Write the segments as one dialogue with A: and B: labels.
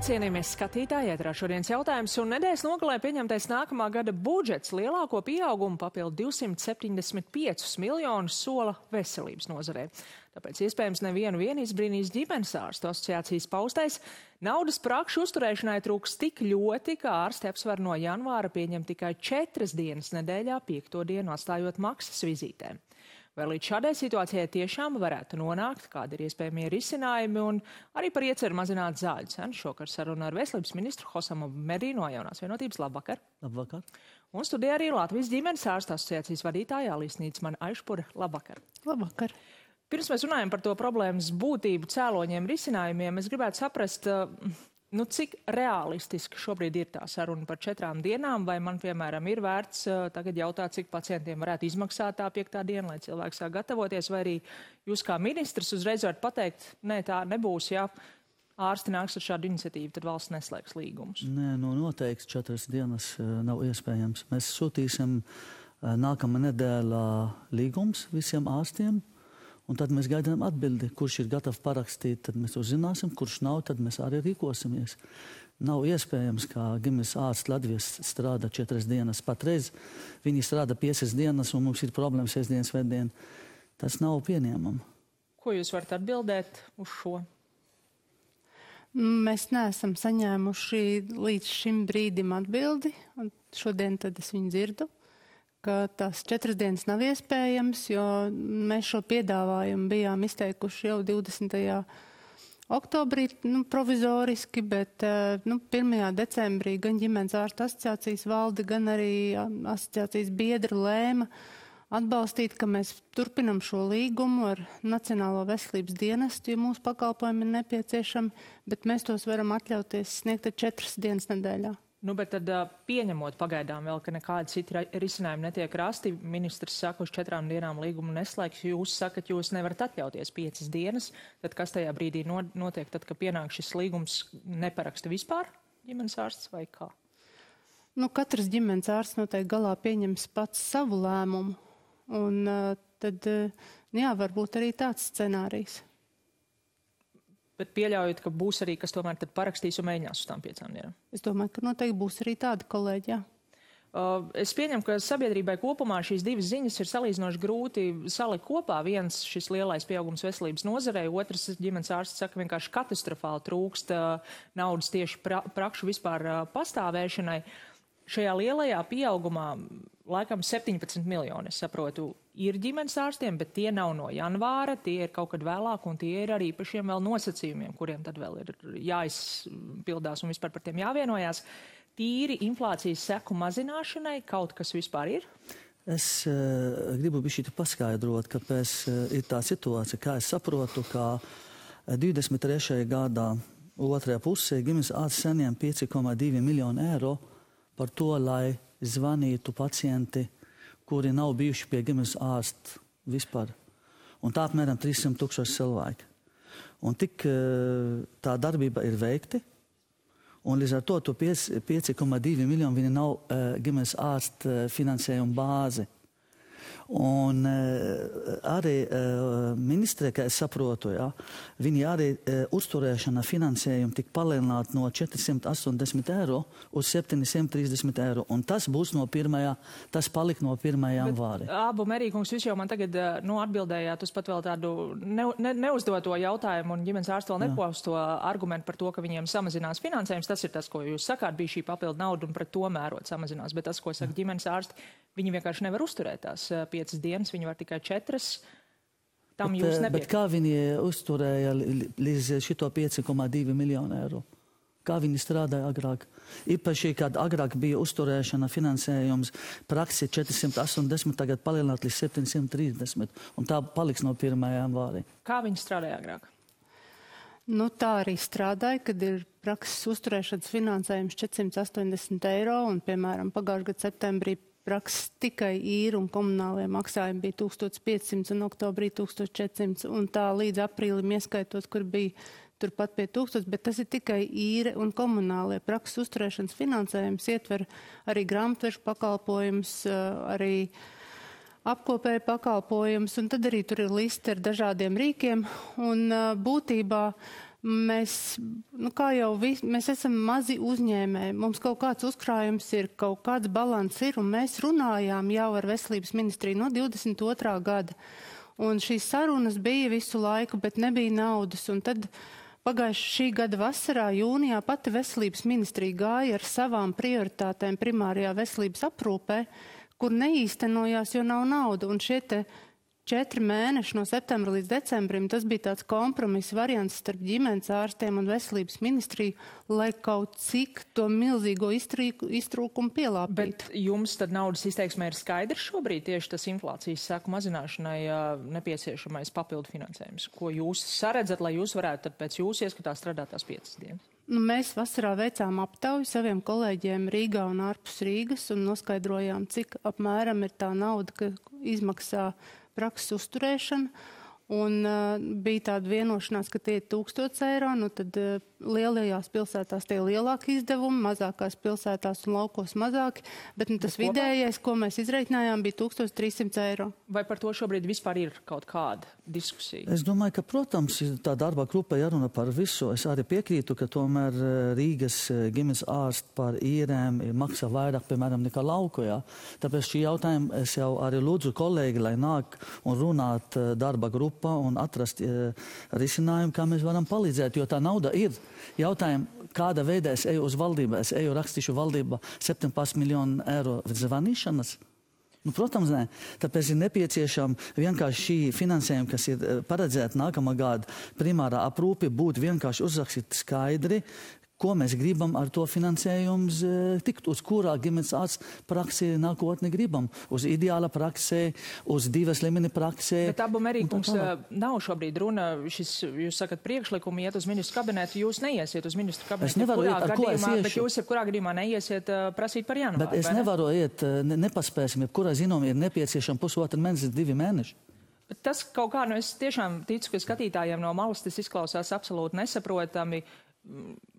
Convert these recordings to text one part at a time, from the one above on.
A: Cienījamies skatītāji, ētrā šodienas jautājums un nedēļas nogalē pieņemtais nākamā gada budžets lielāko pieaugumu papildu 275 miljonus sola veselības nozarē. Tāpēc iespējams nevienu vien izbrīnīs ģimenes ārstu asociācijas paustais. Naudas prakšu uzturēšanai trūks tik ļoti, ka ārsti apsver no janvāra pieņem tikai četras dienas nedēļā, piekto dienu atstājot maksas vizītēm. Vai līdz šādai situācijai tiešām varētu nonākt, kādi ir iespējamie risinājumi un arī par ieceru mazināt zāļu cenu? Šokar saruna ar veselības ministru Hosamu Medī no jaunās vienotības. Labvakar!
B: Labvakar!
A: Un studijā arī Latvijas ģimenes ārsta asociācijas vadītāja Alīsnīca man Aišpura. Labvakar!
C: Labvakar!
A: Pirms mēs runājam par to problēmas būtību, cēloņiem, risinājumiem, es gribētu saprast, Nu, cik realistiski šobrīd ir tā saruna par četrām dienām, vai man, piemēram, ir vērts uh, tagad jautāt, cik pacientiem varētu izmaksāt tā piektā diena, lai cilvēks sāk gatavoties, vai arī jūs kā ministrs uzreiz varat pateikt, nē, tā nebūs, ja ārsti nāks ar šādu iniciatīvu, tad valsts neslēgs līgumus?
B: Nē, nu noteikti četras dienas uh, nav iespējams. Mēs sūtīsim uh, nākamā nedēļā līgums visiem ārstiem. Un tad mēs gaidām atbildi, kurš ir gatavs parakstīt, tad mēs to zināsim, kurš nav, tad mēs arī rīkosimies. Nav iespējams, ka ģimenes ārsts Latvijas strādā četras dienas. Patreiz viņi strādā piecas dienas, un mums ir problēmas sestdienas vēdien. Tas nav pieņēmami.
A: Ko jūs varat atbildēt uz šo?
C: Mēs neesam saņēmuši līdz šim brīdim atbildi, un šodien tad es viņu dzirdu ka tās četras dienas nav iespējams, jo mēs šo piedāvājumu bijām izteikuši jau 20. oktobrī nu, provizoriski, bet eh, nu, 1. decembrī gan ģimenes ārsta asociācijas valde, gan arī asociācijas biedri lēma atbalstīt, ka mēs turpinam šo līgumu ar Nacionālo veselības dienestu, ja mūsu pakalpojumi ir nepieciešami, bet mēs tos varam atļauties sniegt četras dienas nedēļā.
A: Nu, bet tad pieņemot pagaidām vēl, ka nekāda cita risinājuma netiek rasti, ministrs saka, uz četrām dienām līgumu neslēgs, jūs sakat, jūs nevarat atļauties piecas dienas, tad kas tajā brīdī notiek, tad, kad pienāk šis līgums, neparaksta vispār ģimenes ārsts vai kā?
C: Nu, katrs ģimenes ārsts noteikti galā pieņems pats savu lēmumu, un tad, jā, varbūt arī tāds scenārijs
A: bet pieļaujot, ka būs arī, kas tomēr parakstīs un mēģinās uz tām piecām dienām.
C: Es domāju, ka noteikti būs arī tādi kolēģi. Jā.
A: Es pieņemu, ka sabiedrībai kopumā šīs divas ziņas ir salīdzinoši grūti salikt kopā. Viens šis lielais pieaugums veselības nozarei, otrs ģimenes ārsts saka vienkārši katastrofāli trūkst naudas tieši pra prakšu vispār pastāvēšanai. Šajā lielajā pieaugumā laikam 17 miljoni, es saprotu, ir ģimenes ārstiem, bet tie nav no janvāra, tie ir kaut kad vēlāk, un tie ir ar īpašiem vēl nosacījumiem, kuriem tad vēl ir jāizpildās un vispār par tiem jāvienojās. Tīri inflācijas seku mazināšanai kaut kas vispār ir?
B: Es uh, gribu bišķi paskaidrot, kāpēc uh, ir tā situācija, kā es saprotu, ka 23. gadā otrajā pusē ģimenes ārsts saņem 5,2 miljonu eiro par to, lai zvanītu pacienti, kuri nav bijuši pie ģimenes ārsta vispār. Un tā apmēram 300 tūkstoši cilvēki. Un tik eh, tā darbība ir veikta, un līdz ar to 5,2 miljoni nav uh, ģimenes ārsta eh, finansējuma bāze. Un uh, arī uh, ministrē, kā es saprotu, ja, viņi arī uh, uzturēšana finansējumu tik palielināt no 480 eiro uz 730 eiro. Un tas būs no pirmajā, tas palika no 1. janvāra.
A: Abu Merīkungs, jūs jau man tagad nu, atbildējāt uz pat vēl tādu ne, ne, neuzdoto jautājumu, un ģimenes ārsts vēl nepausto argumentu par to, ka viņiem samazinās finansējums. Tas ir tas, ko jūs sakāt, bija šī papildu nauda un pret to mērot samazinās. Bet tas, ko saka Jā. ģimenes ārsti, viņi vienkārši nevar uzturēt tās pie piecas dienas, viņi var tikai četras. Tam bet, jūs
B: eh, nebija. Kā viņi uzturēja līdz šito 5,2 miljonu eiro? Kā viņi strādāja agrāk? Īpaši, kad agrāk bija uzturēšana, finansējums, praksi 480, tagad palielināt līdz 730, un tā paliks no 1. janvāra.
A: Kā viņi strādāja agrāk?
C: Nu, tā arī strādāja, kad ir prakses uzturēšanas finansējums 480 eiro, un, piemēram, pagājušā gada septembrī prakses tikai īra un komunālajie maksājumi bija 1500 un oktobrī 1400 un tā līdz aprīlim ieskaitot, kur bija turpat pie 1000, bet tas ir tikai īre un komunālajie prakses uzturēšanas finansējums ietver arī grāmatvežu pakalpojums, arī apkopēja pakalpojums, un tad arī tur ir liste ar dažādiem rīkiem, un būtībā Mēs, nu kā jau vis, mēs esam mazi uzņēmēji, mums kaut kāds uzkrājums ir, kaut kāds balans ir, un mēs runājām jau ar veselības ministriju no 22. gada. Un šīs sarunas bija visu laiku, bet nebija naudas. Un tad pagājušā šī gada vasarā, jūnijā, pati veselības ministrija gāja ar savām prioritātēm primārajā veselības aprūpē, kur neīstenojās, jo nav nauda. Un šie četri mēneši no septembra līdz decembrim, tas bija tāds kompromiss variants starp ģimenes ārstiem un veselības ministriju, lai kaut cik to milzīgo iztrūkumu pielāpītu.
A: Bet jums tad naudas izteiksmē ir skaidrs šobrīd tieši tas inflācijas sēku mazināšanai nepieciešamais papildu finansējums, ko jūs saredzat, lai jūs varētu pēc jūsu ieskatā strādāt tās piecas dienas?
C: Nu, mēs vasarā veicām aptauju saviem kolēģiem Rīgā un ārpus Rīgas un noskaidrojām, cik apmēram ir tā nauda, ka izmaksā prakses uzturēšana. Un uh, bija tāda vienošanās, ka tie ir 1000 eiro, nu tad uh, lielajās pilsētās tie lielāki izdevumi, mazākās pilsētās un laukos mazāki, bet nu, tas bet vidējais, ko mēs izreikinājām, bija 1300 eiro.
A: Vai par to šobrīd vispār ir kaut kāda diskusija?
B: Es domāju, ka, protams, tā darba grupa jārunā par visu. Es arī piekrītu, ka tomēr uh, Rīgas uh, ģimenes ārsts par īrēm maksā vairāk, piemēram, nekā laukojā. Tāpēc šī jautājuma es jau arī lūdzu kolēģi, lai nāk un runāt uh, darba grupa kopā un atrast risinājumu, kā mēs varam palīdzēt, jo tā nauda ir. Jautājumi, kāda veidā es eju uz valdību, es eju rakstīšu valdību 17 miljonu eiro zvanīšanas. Nu, protams, nē. Tāpēc ir nepieciešama vienkārši šī finansējuma, kas ir eh, paredzēta nākamā gada primārā aprūpe, būt vienkārši uzrakstīt skaidri, ko mēs gribam ar to finansējumu eh, tikt, uz kurā ģimenes ārsts praksē nākotni gribam. Uz ideāla praksē, uz divas līmeni praksē.
A: Bet abu merīkums nav šobrīd runa, šis, jūs sakat, priekšlikumu iet uz ministru kabinetu, jūs neiesiet uz ministru kabinetu.
B: Es nevaru iet, ar ko es iešu.
A: Bet jūs jebkurā gadījumā neiesiet uh, prasīt par janvāru.
B: Bet es nevaru ne? iet, ne, nepaspēsim, jebkurā zinām ir nepieciešama pusotra mēnesis, divi mēneši.
A: Tas kaut kā, nu es tiešām ticu, ka skatītājiem no malas tas izklausās absolūti nesaprotami. Uh,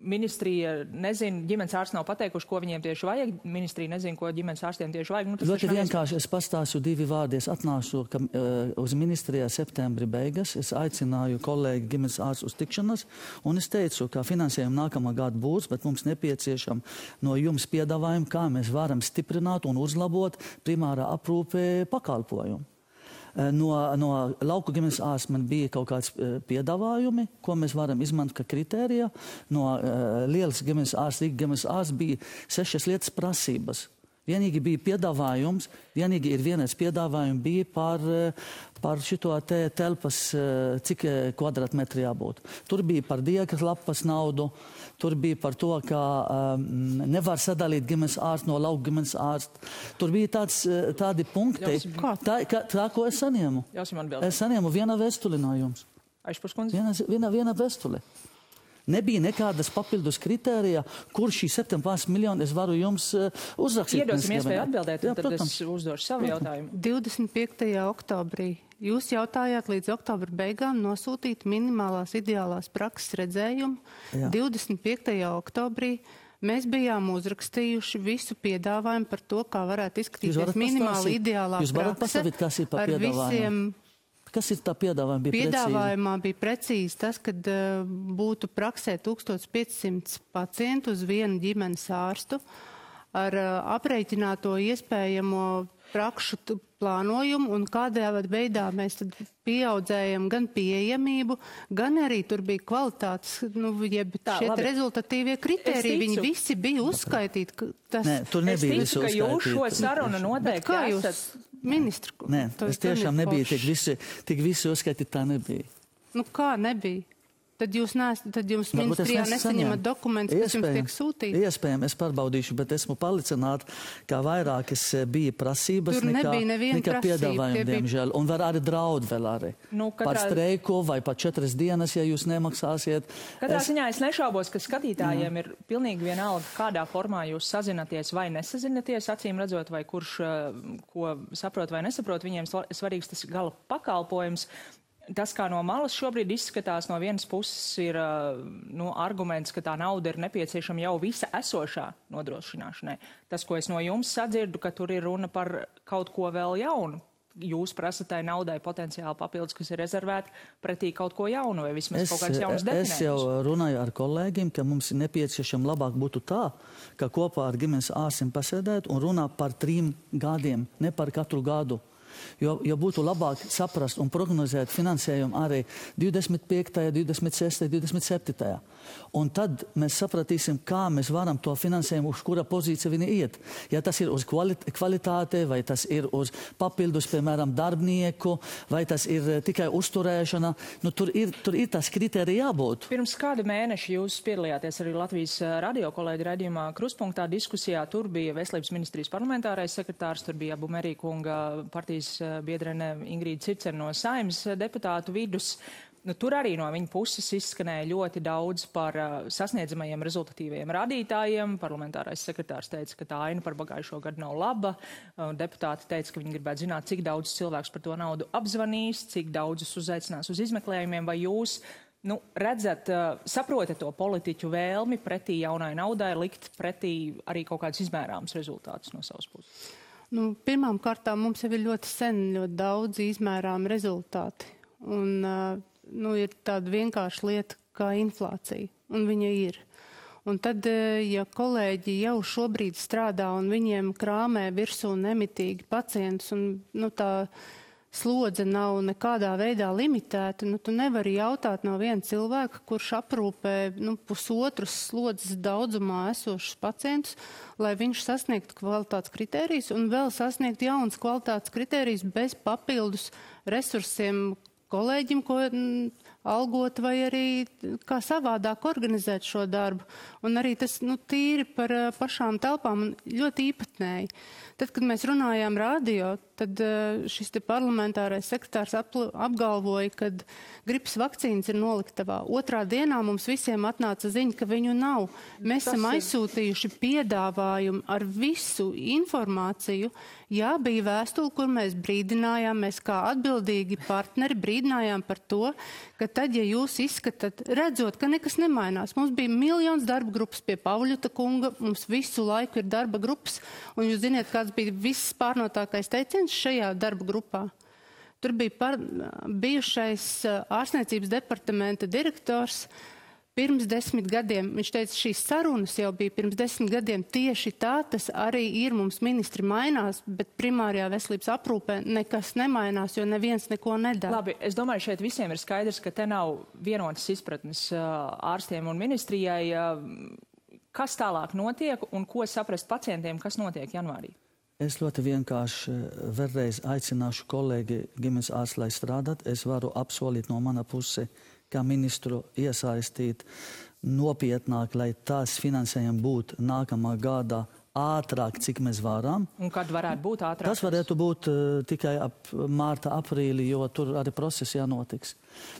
A: Ministrija nezina, ģimenes ārsts nav pateikuši, ko viņiem tieši vajag. Ministrija nezina, ko ģimenes ārstiem tieši vajag. Nu,
B: Ļoti vienkārši es pastāstu divi vārdi. Es atnāšu ka, uh, uz ministrijā septembri beigas. Es aicināju kolēģi ģimenes ārstu uz tikšanos, un es teicu, ka finansējumi nākamā gada būs, bet mums nepieciešam no jums piedāvājumu, kā mēs varam stiprināt un uzlabot primārā aprūpē pakalpojumu. Eh, no, no lauku ģimenes ārsta man bija kaut kāds eh, piedāvājumi, ko mēs varam izmantot kā kritērija. No uh, lielas ģimenes ārsta, ģimenes ārsta bija sešas lietas prasības. Vienīgi bija piedāvājums, vienīgi ir vienais piedāvājums bija par, par šito te telpas, cik kvadrātmetri jābūt. Tur bija par diekas lapas naudu, tur bija par to, ka um, nevar sadalīt ģimenes ārstu no lauka ģimenes ārsta. Tur bija tāds, tādi punkti, tā, ka, tā, ko es saņēmu. Es saņēmu vienu vēstuli no jums. Viena, viena, viena vēstule. Nebija nekādas papildus kritērija, kur šī 17 miljoni es varu jums uh, uzrakstīt.
A: Iedosim iespēju atbildēt, Jā, tad protams. es uzdošu savu jautājumu.
C: 25. oktobrī jūs jautājāt līdz oktobra beigām nosūtīt minimālās ideālās prakses redzējumu. Jā. 25. oktobrī Mēs bijām uzrakstījuši visu piedāvājumu par to, kā varētu izskatīties minimāli ideālā
B: prakse. Jūs varat pasavīt, kas ir par piedāvājumu? Kas ir tā piedāvājuma? Bija
C: Piedāvājumā precīzi? bija precīzi tas, ka uh, būtu praksē 1500 pacientu uz vienu ģimenes ārstu ar uh, aprēķināto iespējamo prakšu plānojumu un kādā veidā mēs tad pieaudzējam gan pieejamību, gan arī tur bija kvalitātes, nu, jeb Tā, šie labi. rezultatīvie kriteriji, viņi visi bija uzskaitīti.
B: Tas... Nē, tur nebija
A: es ticu, ka jūs šo sarunu noteikti
C: kā jūs esat ministru.
B: Nē, tas tiešām nebija tik visi, tik visi uzskaitīt, tā nebija.
C: Nu kā nebija? Tad jūs, nes, tad jūs ministrijā nesaņemat dokumentus, kas jums tiek sūtīti?
B: Iespējams, es pārbaudīšu, bet esmu palicināta, ka vairākas eh, bija prasības
C: Tur nekā, nekā
B: piedāvājumi, bija... diemžēl. Un var arī draud vēl arī. Nu, katrā... Par streiku vai pat četras dienas, ja jūs nemaksāsiet.
A: Katrā es... ziņā es nešaubos, ka skatītājiem Jā. ir pilnīgi vienalga, kādā formā jūs sazināties vai nesazināties, acīm redzot, vai kurš eh, ko saprot vai nesaprot. Viņiem svarīgs tas gala pakalpojums. Tas, kā no malas šobrīd izskatās, no vienas puses ir nu, arguments, ka tā nauda ir nepieciešama jau visa esošā nodrošināšanai. Tas, ko es no jums sadzirdu, ka tur ir runa par kaut ko vēl jaunu, jūs prasat tai naudai potenciāli papildus, kas ir rezervēti pretī kaut ko jaunu vai vismaz es, kaut kāds jauns definējums?
B: Es jau runāju ar kolēģiem, ka mums ir nepieciešams labāk būtu tā, ka kopā ar ģimenes ārstiem pasēdēt un runā par trim gadiem, ne par katru gadu. Jo, jo būtu labāk saprast un prognozēt finansējumu arī 25., 26., 27. Un tad mēs sapratīsim, kā mēs varam to finansējumu, uz kura pozīcija viņi iet. Ja tas ir uz kvalitāte, vai tas ir uz papildus, piemēram, darbnieku, vai tas ir eh, tikai uzturēšana, nu, tur, ir, tur ir tas kriterija jābūt.
A: Pirms kāda mēneša jūs piedalījāties arī Latvijas eh, radio kolēģi redzījumā Kruspunktā diskusijā. Tur bija Veselības ministrijas parlamentārais sekretārs, tur bija Abu Merīkunga partijas eh, biedrene Ingrīda Circer no Saimas deputātu vidus. Nu, tur arī no viņa puses izskanēja ļoti daudz par uh, sasniedzamajiem rezultatīviem rādītājiem. Parlamentārais sekretārs teica, ka tā aina par pagājušo gadu nav laba. Uh, deputāti teica, ka viņi gribētu zināt, cik daudz cilvēks par to naudu apzvanīs, cik daudzus uzaicinās uz izmeklējumiem, vai jūs nu, redzat, uh, saprotat to politiķu vēlmi pretī jaunai naudai likt pretī arī kaut kādus izmērāmus rezultātus no savas puses?
C: Nu, pirmām kārtām mums jau ir ļoti sen ļoti daudz izmērām rezultāti. Un, nu, ir tāda vienkārša lieta kā inflācija, un viņa ir. Un tad, ja kolēģi jau šobrīd strādā un viņiem krāmē virsū nemitīgi pacients, un nu, tā slodze nav nekādā veidā limitēta, nu, tu nevari jautāt no viena cilvēka, kurš aprūpē nu, pusotras slodzes daudzumā esošus pacientus, lai viņš sasniegtu kvalitātes kritērijas un vēl sasniegtu jaunas kvalitātes kritērijas bez papildus resursiem, kolēģim, ko mm, algot vai arī kā savādāk organizēt šo darbu. Un arī tas nu, tīri par uh, pašām telpām ļoti īpatnēji. Tad, kad mēs runājām radio, tad uh, šis te parlamentārais sekretārs apgalvoja, ka gripas vakcīnas ir noliktavā. Otrā dienā mums visiem atnāca ziņa, ka viņu nav. Mēs Tas esam ir... aizsūtījuši piedāvājumu ar visu informāciju, Jā, bija vēstule, kur mēs brīdinājām, mēs kā atbildīgi partneri brīdinājām par to, ka tad, ja jūs izskatāt, redzot, ka nekas nemainās, mums bija miljons darba grupas pie Pavļuta kunga, mums visu laiku ir darba grupas, un jūs ziniet, kāds bija viss pārnotākais teiciens šajā darba grupā. Tur bija par, bijušais ārstniecības departamenta direktors, Pirms desmit gadiem, viņš teica, šīs sarunas jau bija pirms desmit gadiem tieši tā, tas arī ir mums ministri mainās, bet primārajā veselības aprūpē nekas nemainās, jo neviens neko nedara.
A: Labi, es domāju, šeit visiem ir skaidrs, ka te nav vienotas izpratnes ārstiem un ministrijai. Kas tālāk notiek un ko saprast pacientiem, kas notiek janvārī?
B: Es ļoti vienkārši vēlreiz aicināšu kolēģi ģimenes ārstu, lai strādāt. Es varu apsolīt no mana puses kā ministru iesaistīt nopietnāk, lai tās finansējumi būtu nākamā gada ātrāk, cik mēs varam.
A: Un kad varētu būt ātrāk?
B: Tas varētu būt uh, tikai ap mārta, aprīlī, jo tur arī process jānotiks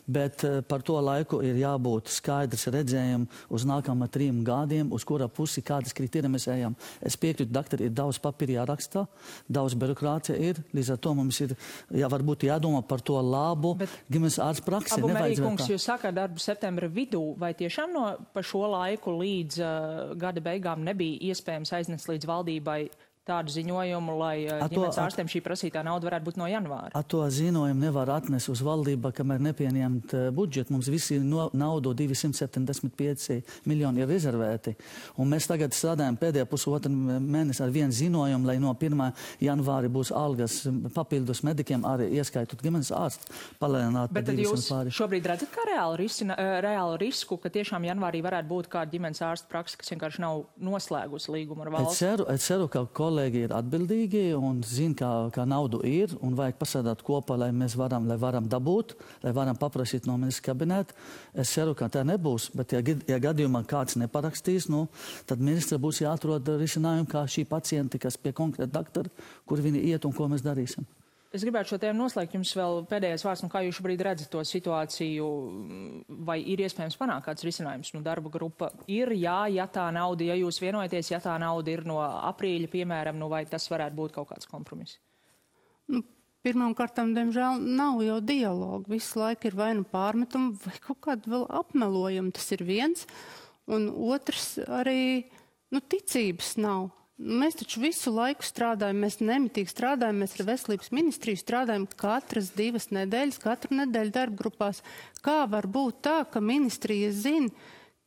B: bet uh, par to laiku ir jābūt skaidrs redzējumam uz nākamā trim gadiem, uz kura pusi kādas kriterijas mēs ejam. Es piekrītu, doktori, ir daudz papīra jārakstā, daudz birokrātija ir, līdz ar to mums ir jā, varbūt jādomā par to labu ģimenes ārsts praksi.
A: Abu Merīkungs, jūs sākāt darbu septembra vidū, vai tiešām no pa šo laiku līdz uh, gada beigām nebija iespējams aiznest līdz valdībai tādu ziņojumu, lai uh, ģimenes ārstiem šī prasītā nauda varētu būt no janvāra?
B: Ar to ziņojumu nevar atnest uz valdību, kamēr nepieņemt uh, budžetu. Mums visi no, naudu 275 miljoni ir rezervēti. Un mēs tagad strādājam pēdējā pusotra mēnesi ar vienu ziņojumu, lai no 1. janvāra būs algas papildus medikiem, arī ieskaitot ģimenes ārstu palēnināt.
A: Bet tad jūs pāri. šobrīd redzat kā reālu, risina, uh, reālu risku, ka tiešām janvārī varētu būt kāda ģimenes ārsta praksa, kas vienkārši nav noslēgusi līgumu ar valsts?
B: Es ceru, es ceru ka kolēģi ir atbildīgi un zina, kā, kā naudu ir un vajag pasēdāt kopā, lai mēs varam, lai varam dabūt, lai varam paprasīt no ministra kabineta. Es ceru, ka tā nebūs, bet ja, ja gadījumā kāds neparakstīs, nu, tad ministra būs jāatrod risinājumu, kā šī pacienti, kas pie konkrēta doktora, kur viņi iet un ko mēs darīsim.
A: Es gribētu šo tēmu noslēgt jums vēl pēdējais vārds, nu kā jūs šobrīd redzat to situāciju, vai ir iespējams panākt kāds risinājums? Nu, darba grupa ir, jā, ja tā nauda, ja jūs vienojaties, ja tā nauda ir no aprīļa, piemēram, nu vai tas varētu būt kaut kāds kompromiss?
C: Nu, Pirmām kārtām, diemžēl, nav jau dialogu. Visu laiku ir vai nu pārmetumi, vai kaut kāda vēl apmelojuma. Tas ir viens. Un otrs arī, nu, ticības nav Mēs taču visu laiku strādājam, mēs nemitīgi strādājam, mēs ar veselības ministriju strādājam katras divas nedēļas, katru nedēļu darba grupās. Kā var būt tā, ka ministrija zina,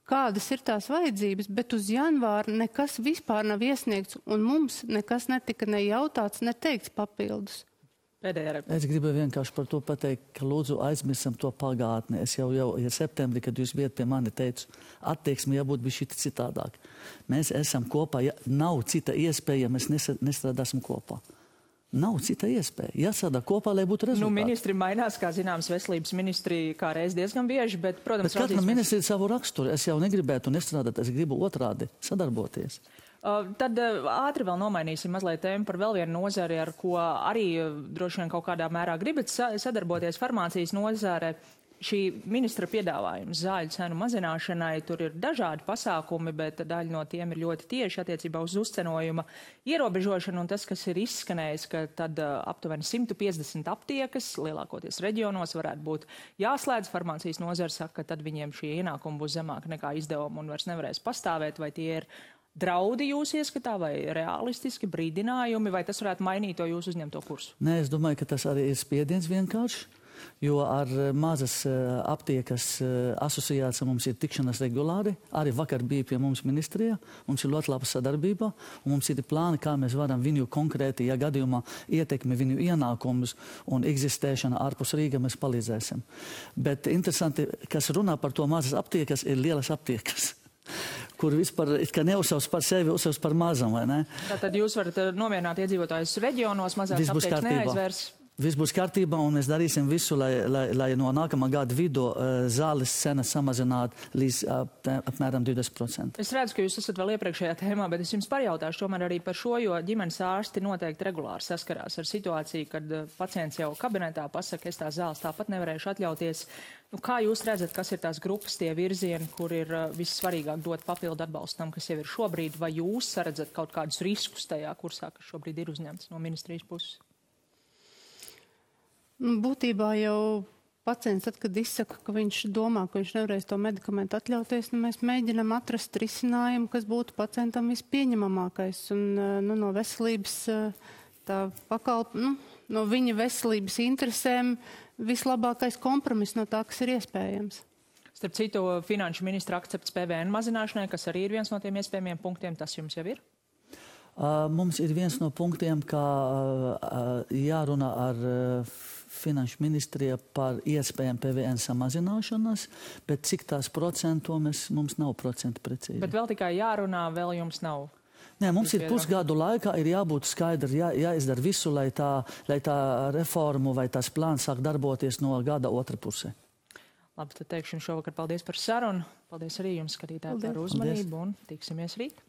C: kādas ir tās vajadzības, bet uz janvāru nekas vispār nav iesniegts, un mums nekas netika ne jautāts, ne teikts papildus.
B: Es gribu vienkārši par to pateikt, ka lūdzu aizmirsam to pagātni. Es jau, jau ja septembrī, kad jūs bijat pie mani, teicu, attieksme jābūt bija šī citādāk. Mēs esam kopā, ja nav cita iespēja, ja mēs nestrādāsim kopā. Nav cita iespēja. Jāsādā kopā, lai būtu rezultāti.
A: Nu, ministri mainās, kā zināms, veselības ministri kā reiz diezgan bieži, bet, protams,
B: bet katram ministri ir savu raksturu. Es jau negribētu nestrādāt, es gribu otrādi sadarboties.
A: Tad ātri vēl nomainīsim mazliet tēmu par vēl vienu nozari, ar ko arī droši vien kaut kādā mērā gribat sadarboties farmācijas nozare. Šī ministra piedāvājums zāļu cenu mazināšanai, tur ir dažādi pasākumi, bet daļa no tiem ir ļoti tieši attiecībā uz uzcenojuma ierobežošanu, un tas, kas ir izskanējis, ka tad aptuveni 150 aptiekas lielākoties reģionos varētu būt jāslēdz. Farmācijas nozara saka, ka tad viņiem šie ienākumi būs zemāki nekā izdevumi un vairs nevarēs pastāvēt, vai tie ir draudi jūs ieskatā vai realistiski brīdinājumi, vai tas varētu mainīt to jūsu uzņemto kursu?
B: Nē, es domāju, ka tas arī ir spiediens vienkārši. Jo ar eh, mazas eh, aptiekas eh, asociācija mums ir tikšanās regulāri. Arī vakar bija pie mums ministrijā. Mums ir ļoti laba sadarbība. Mums ir plāni, kā mēs varam viņu konkrēti, ja gadījumā ietekmi viņu ienākumus un eksistēšana ārpus Rīga, mēs palīdzēsim. Bet interesanti, kas runā par to mazas aptiekas, ir lielas aptiekas kur vispār neuzsauc par sevi, uzsauc par mazam.
A: Tātad jūs varat eh, nomierināt iedzīvotājus reģionos, mazāk aptiekas neaizvērs
B: viss būs kārtībā, un mēs darīsim visu, lai, lai, lai no nākamā gada vidū uh, zāles cena samazinātu līdz uh, apmēram 20%.
A: Es redzu, ka jūs esat vēl iepriekšējā tēmā, bet es jums pajautāšu tomēr arī par šo, jo ģimenes ārsti noteikti regulāri saskarās ar situāciju, kad pacients jau kabinetā pasaka, es tās zāles tāpat nevarēšu atļauties. Nu, kā jūs redzat, kas ir tās grupas, tie virzieni, kur ir uh, vissvarīgāk dot papildu atbalstam, kas jau ir šobrīd, vai jūs redzat kaut kādus riskus tajā kursā, kas šobrīd ir uzņemts no ministrijas puses?
C: Nu, būtībā jau pacients, tad, kad izsaka, ka viņš domā, ka viņš nevarēs to medikamentu atļauties, nu, mēs mēģinam atrast risinājumu, kas būtu pacientam vispieņemamākais. Un, eh, nu, no veselības eh, tā pakalp, nu, no viņa veselības interesēm vislabākais kompromiss no tā, kas ir iespējams.
A: Starp citu, finanšu ministra akcepts PVN mazināšanai, kas arī ir viens no tiem iespējamiem punktiem, tas jums jau ir?
B: Mums ir viens no punktiem, kā jārunā ar finanšu ministrija par iespējām PVN samazināšanas, bet cik tās procentu mēs, mums nav procenti precīzi.
A: Bet vēl tikai jārunā, vēl jums nav.
B: Nē, mums ir pusgadu laikā ir jābūt skaidri, jā, jāizdara visu, lai tā, lai tā reformu vai tās plāns sāk darboties no gada otra pusē.
A: Labi, tad teikšu šovakar paldies par sarunu. Paldies arī jums, skatītāji, par uzmanību paldies. un tiksimies rīt.